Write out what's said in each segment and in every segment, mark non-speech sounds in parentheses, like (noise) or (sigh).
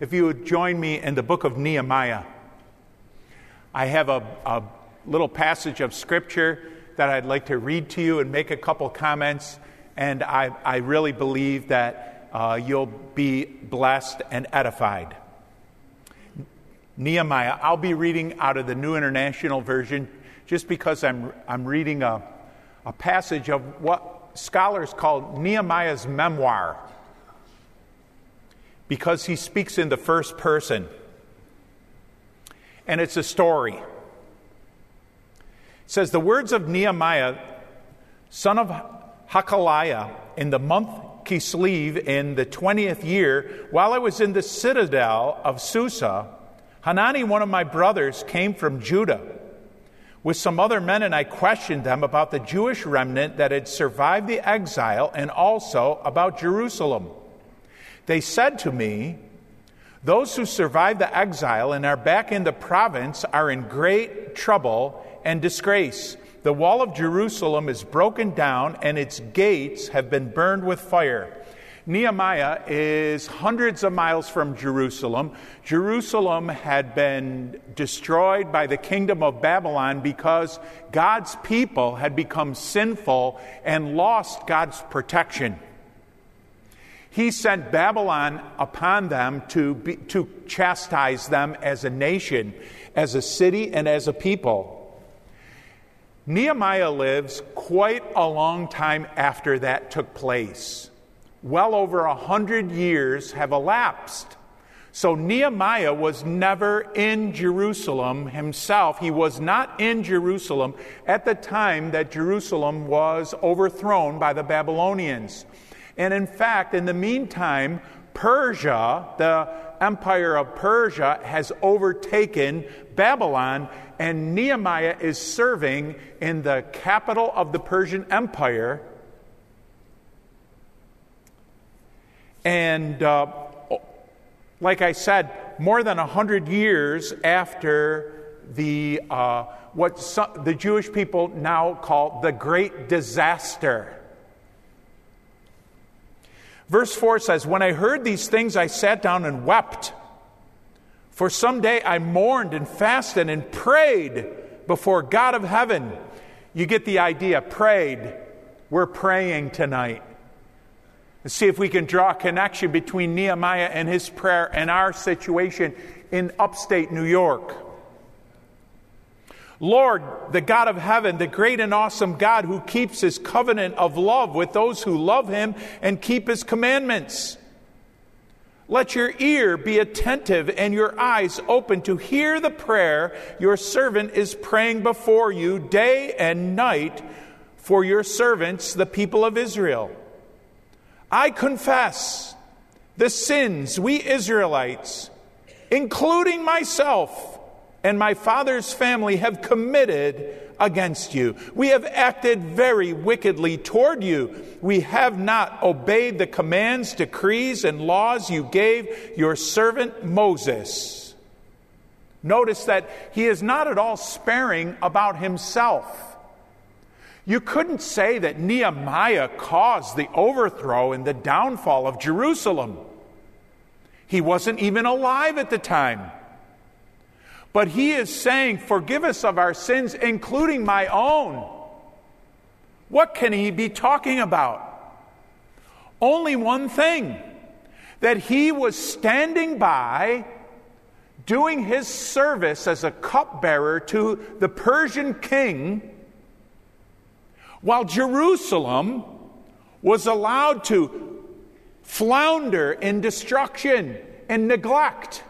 if you would join me in the book of Nehemiah. I have a, a little passage of scripture that I'd like to read to you and make a couple comments, and I, I really believe that uh, you'll be blessed and edified. Nehemiah, I'll be reading out of the New International Version just because I'm, I'm reading a, a passage of what scholars call Nehemiah's memoir because he speaks in the first person. And it's a story. It says, The words of Nehemiah, son of Hakaliah, in the month Kislev in the 20th year, while I was in the citadel of Susa, Hanani, one of my brothers, came from Judah with some other men, and I questioned them about the Jewish remnant that had survived the exile and also about Jerusalem. They said to me, Those who survived the exile and are back in the province are in great trouble and disgrace. The wall of Jerusalem is broken down, and its gates have been burned with fire. Nehemiah is hundreds of miles from Jerusalem. Jerusalem had been destroyed by the kingdom of Babylon because God's people had become sinful and lost God's protection. He sent Babylon upon them to, be, to chastise them as a nation, as a city, and as a people. Nehemiah lives quite a long time after that took place. Well over a hundred years have elapsed. So Nehemiah was never in Jerusalem himself. He was not in Jerusalem at the time that Jerusalem was overthrown by the Babylonians. And in fact, in the meantime, Persia, the empire of Persia, has overtaken Babylon, and Nehemiah is serving in the capital of the Persian Empire. And uh, like I said, more than a hundred years after the uh, what some, the Jewish people now call the Great Disaster. Verse 4 says, When I heard these things, I sat down and wept. For some day I mourned and fasted and prayed before God of heaven. You get the idea. Prayed. We're praying tonight. Let's see if we can draw a connection between Nehemiah and his prayer and our situation in upstate New York. Lord, the God of heaven, the great and awesome God who keeps his covenant of love with those who love him and keep his commandments. Let your ear be attentive and your eyes open to hear the prayer your servant is praying before you day and night for your servants, the people of Israel. I confess the sins we Israelites, including myself, and my father's family have committed against you. We have acted very wickedly toward you. We have not obeyed the commands, decrees, and laws you gave your servant Moses. Notice that he is not at all sparing about himself. You couldn't say that Nehemiah caused the overthrow and the downfall of Jerusalem. He wasn't even alive at the time. But he is saying, Forgive us of our sins, including my own. What can he be talking about? Only one thing that he was standing by doing his service as a cupbearer to the Persian king while Jerusalem was allowed to flounder in destruction and neglect.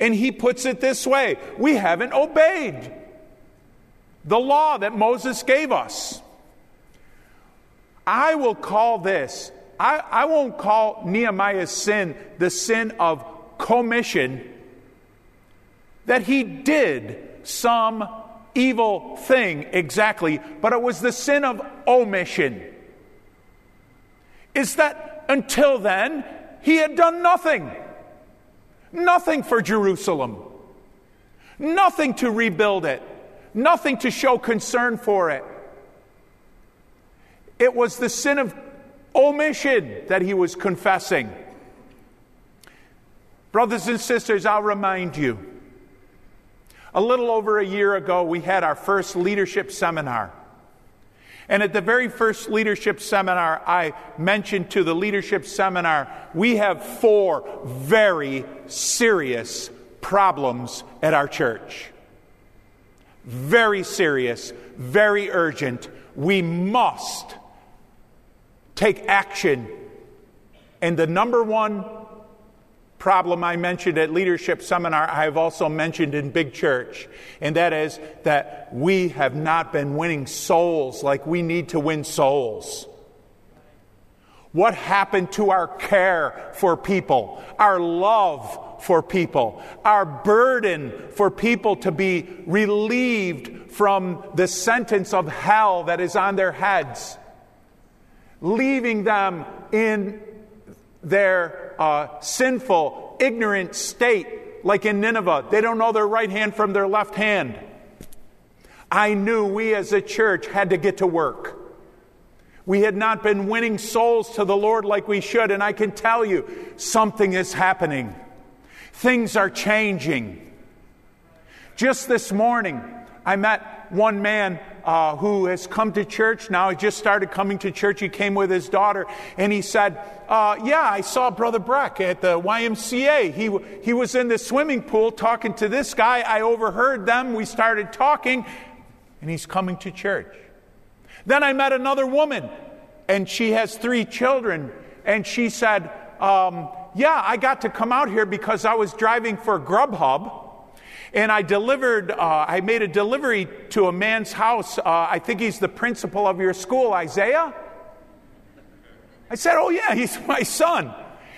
And he puts it this way we haven't obeyed the law that Moses gave us. I will call this, I, I won't call Nehemiah's sin the sin of commission, that he did some evil thing exactly, but it was the sin of omission. Is that until then, he had done nothing. Nothing for Jerusalem. Nothing to rebuild it. Nothing to show concern for it. It was the sin of omission that he was confessing. Brothers and sisters, I'll remind you. A little over a year ago, we had our first leadership seminar. And at the very first leadership seminar, I mentioned to the leadership seminar, we have four very serious problems at our church. Very serious, very urgent. We must take action. And the number one problem I mentioned at leadership seminar, I have also mentioned in big church, and that is that we have not been winning souls like we need to win souls. What happened to our care for people, our love for people, our burden for people to be relieved from the sentence of hell that is on their heads, leaving them in their uh, sinful, ignorant state, like in Nineveh. They don't know their right hand from their left hand. I knew we as a church had to get to work. We had not been winning souls to the Lord like we should, and I can tell you something is happening. Things are changing. Just this morning, I met one man uh, who has come to church now. He just started coming to church. He came with his daughter, and he said, uh, Yeah, I saw Brother Breck at the YMCA. He, he was in the swimming pool talking to this guy. I overheard them. We started talking, and he's coming to church. Then I met another woman, and she has three children, and she said, um, Yeah, I got to come out here because I was driving for Grubhub and I delivered, uh, I made a delivery to a man's house. Uh, I think he's the principal of your school, Isaiah. I said, Oh, yeah, he's (laughs) my son.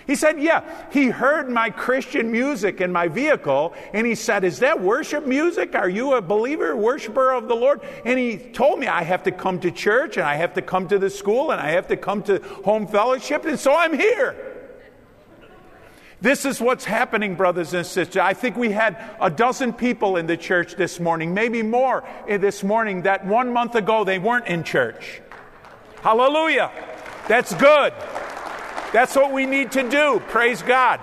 He said, Yeah, he heard my Christian music in my vehicle, and he said, Is that worship music? Are you a believer, worshiper of the Lord? And he told me I have to come to church, and I have to come to the school, and I have to come to home fellowship, and so I'm here. This is what's happening, brothers and sisters. I think we had a dozen people in the church this morning, maybe more eh, this morning, that one month ago they weren't in church. Hallelujah. That's good. That's what we need to do. Praise God.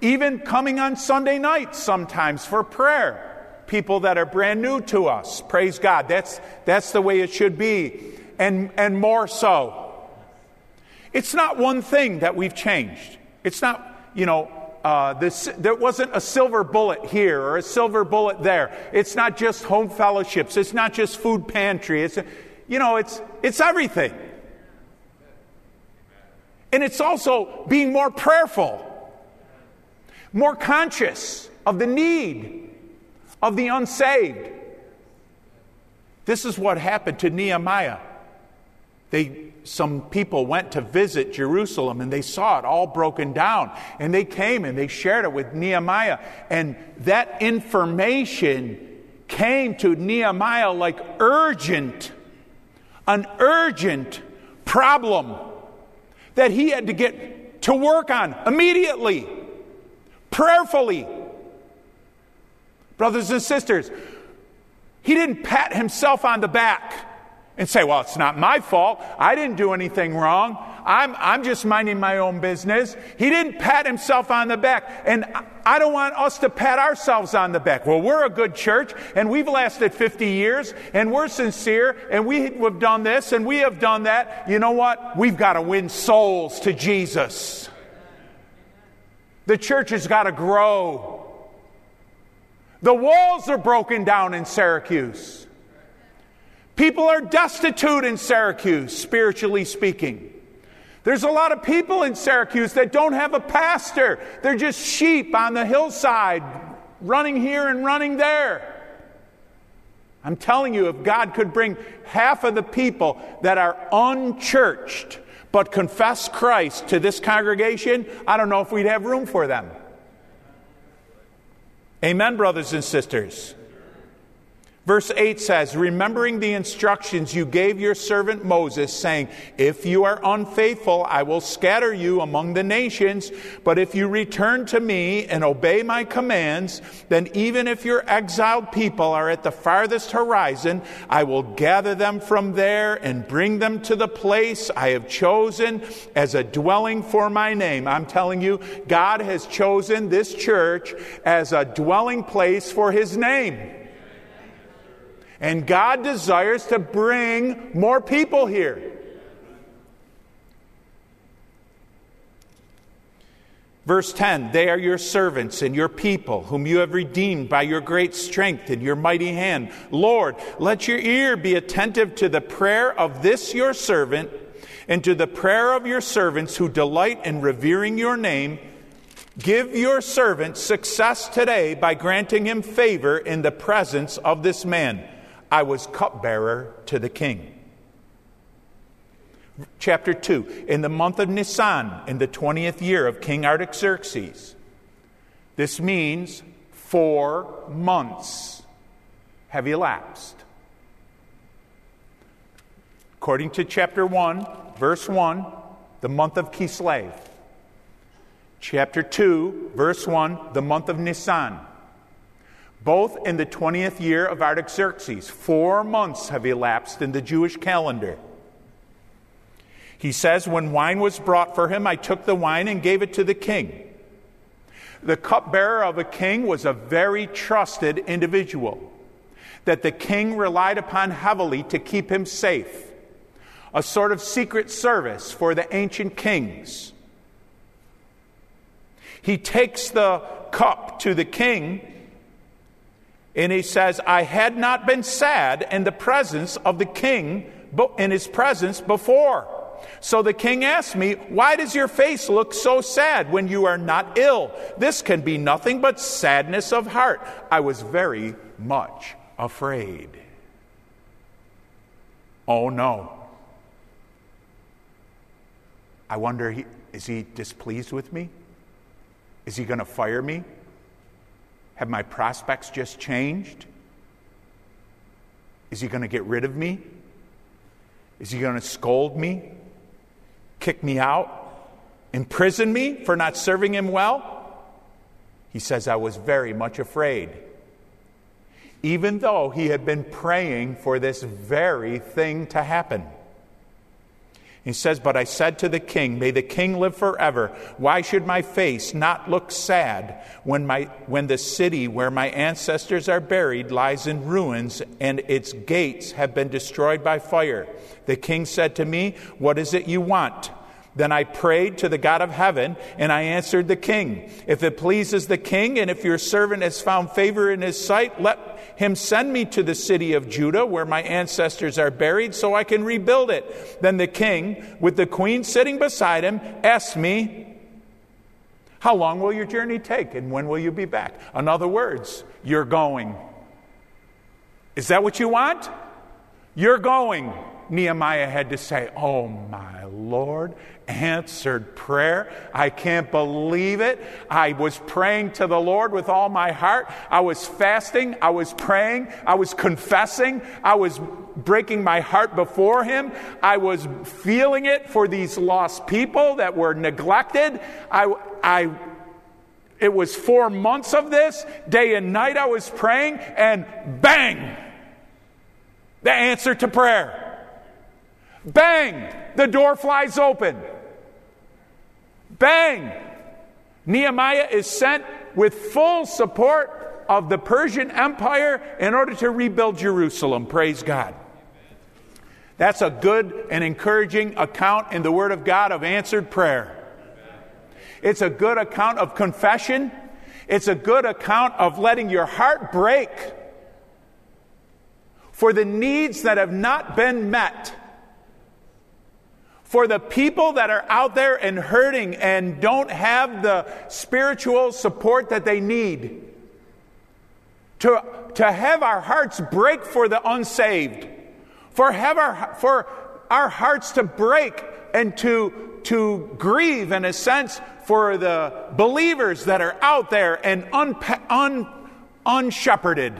Even coming on Sunday nights sometimes for prayer. People that are brand new to us. Praise God. That's, that's the way it should be. And, and more so. It's not one thing that we've changed. It's not, you know, uh, this, there wasn't a silver bullet here or a silver bullet there. It's not just home fellowships. It's not just food pantry. It's, you know, it's, it's everything. And it's also being more prayerful, more conscious of the need of the unsaved. This is what happened to Nehemiah. They, some people went to visit Jerusalem and they saw it all broken down. And they came and they shared it with Nehemiah. And that information came to Nehemiah like urgent, an urgent problem that he had to get to work on immediately, prayerfully. Brothers and sisters, he didn't pat himself on the back and say, well, it's not my fault. I didn't do anything wrong. I'm, I'm just minding my own business. He didn't pat himself on the back. And I don't want us to pat ourselves on the back. Well, we're a good church and we've lasted 50 years and we're sincere and we have done this and we have done that. You know what? We've got to win souls to Jesus. The church has got to grow. The walls are broken down in Syracuse. People are destitute in Syracuse, spiritually speaking. There's a lot of people in Syracuse that don't have a pastor. They're just sheep on the hillside, running here and running there. I'm telling you, if God could bring half of the people that are unchurched but confess Christ to this congregation, I don't know if we'd have room for them. Amen, brothers and sisters. Verse 8 says, Remembering the instructions you gave your servant Moses, saying, If you are unfaithful, I will scatter you among the nations. But if you return to me and obey my commands, then even if your exiled people are at the farthest horizon, I will gather them from there and bring them to the place I have chosen as a dwelling for my name. I'm telling you, God has chosen this church as a dwelling place for his name. And God desires to bring more people here. Verse 10 They are your servants and your people, whom you have redeemed by your great strength and your mighty hand. Lord, let your ear be attentive to the prayer of this your servant and to the prayer of your servants who delight in revering your name. Give your servant success today by granting him favor in the presence of this man. I was cupbearer to the king. Chapter 2 In the month of Nisan, in the 20th year of King Artaxerxes. This means four months have elapsed. According to chapter 1, verse 1, the month of Kislev. Chapter 2, verse 1, the month of Nisan both in the 20th year of Artaxerxes. Four months have elapsed in the Jewish calendar. He says, When wine was brought for him, I took the wine and gave it to the king. The cupbearer of a king was a very trusted individual that the king relied upon heavily to keep him safe, a sort of secret service for the ancient kings. He takes the cup to the king and he says, I had not been sad in the presence of the king, in his presence before. So the king asked me, Why does your face look so sad when you are not ill? This can be nothing but sadness of heart. I was very much afraid. Oh no. I wonder, is he displeased with me? Is he going to fire me? Have my prospects just changed? Is he going to get rid of me? Is he going to scold me? Kick me out? Imprison me for not serving him well? He says, I was very much afraid. Even though he had been praying for this very thing to happen. He says, But I said to the king, May the king live forever. Why should my face not look sad when, my, when the city where my ancestors are buried lies in ruins and its gates have been destroyed by fire? The king said to me, What is it you want? Then I prayed to the God of heaven, and I answered the king. If it pleases the king, and if your servant has found favor in his sight, let him send me to the city of Judah, where my ancestors are buried, so I can rebuild it. Then the king, with the queen sitting beside him, asked me, How long will your journey take, and when will you be back? In other words, you're going. Is that what you want? You're going. Nehemiah had to say, Oh my Lord, answered prayer. I can't believe it. I was praying to the Lord with all my heart. I was fasting. I was praying. I was confessing. I was breaking my heart before Him. I was feeling it for these lost people that were neglected. I, I, it was four months of this. Day and night I was praying, and bang! The answer to prayer. Bang! The door flies open. Bang! Nehemiah is sent with full support of the Persian Empire in order to rebuild Jerusalem. Praise God. That's a good and encouraging account in the Word of God of answered prayer. It's a good account of confession. It's a good account of letting your heart break for the needs that have not been met for the people that are out there and hurting and don't have the spiritual support that they need. To, to have our hearts break for the unsaved. For, have our, for our hearts to break and to, to grieve, in a sense, for the believers that are out there and un, un, unshepherded.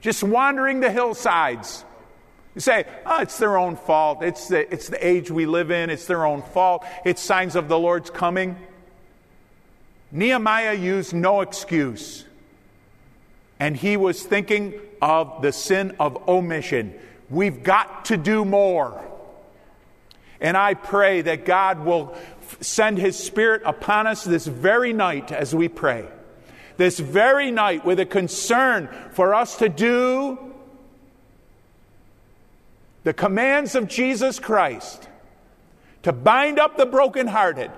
just wandering the hillsides. You say, oh, it's their own fault. It's the, it's the age we live in. It's their own fault. It's signs of the Lord's coming. Nehemiah used no excuse. And he was thinking of the sin of omission. We've got to do more. And I pray that God will send his spirit upon us this very night as we pray. This very night with a concern for us to do the commands of Jesus Christ, to bind up the brokenhearted,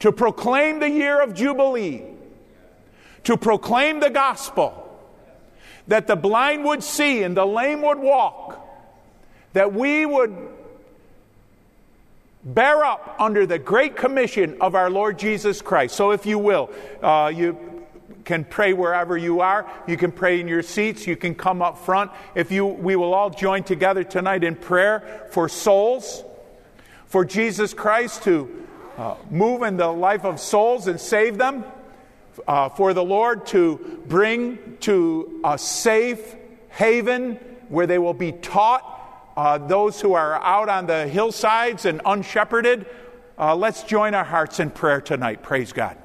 to proclaim the year of Jubilee, to proclaim the gospel, that the blind would see and the lame would walk, that we would bear up under the great commission of our Lord Jesus Christ. So, if you will, uh, you can pray wherever you are. You can pray in your seats. You can come up front. If you, we will all join together tonight in prayer for souls, for Jesus Christ to uh, move in the life of souls and save them, uh, for the Lord to bring to a safe haven where they will be taught. Uh, those who are out on the hillsides and unshepherded, uh, let's join our hearts in prayer tonight. Praise God.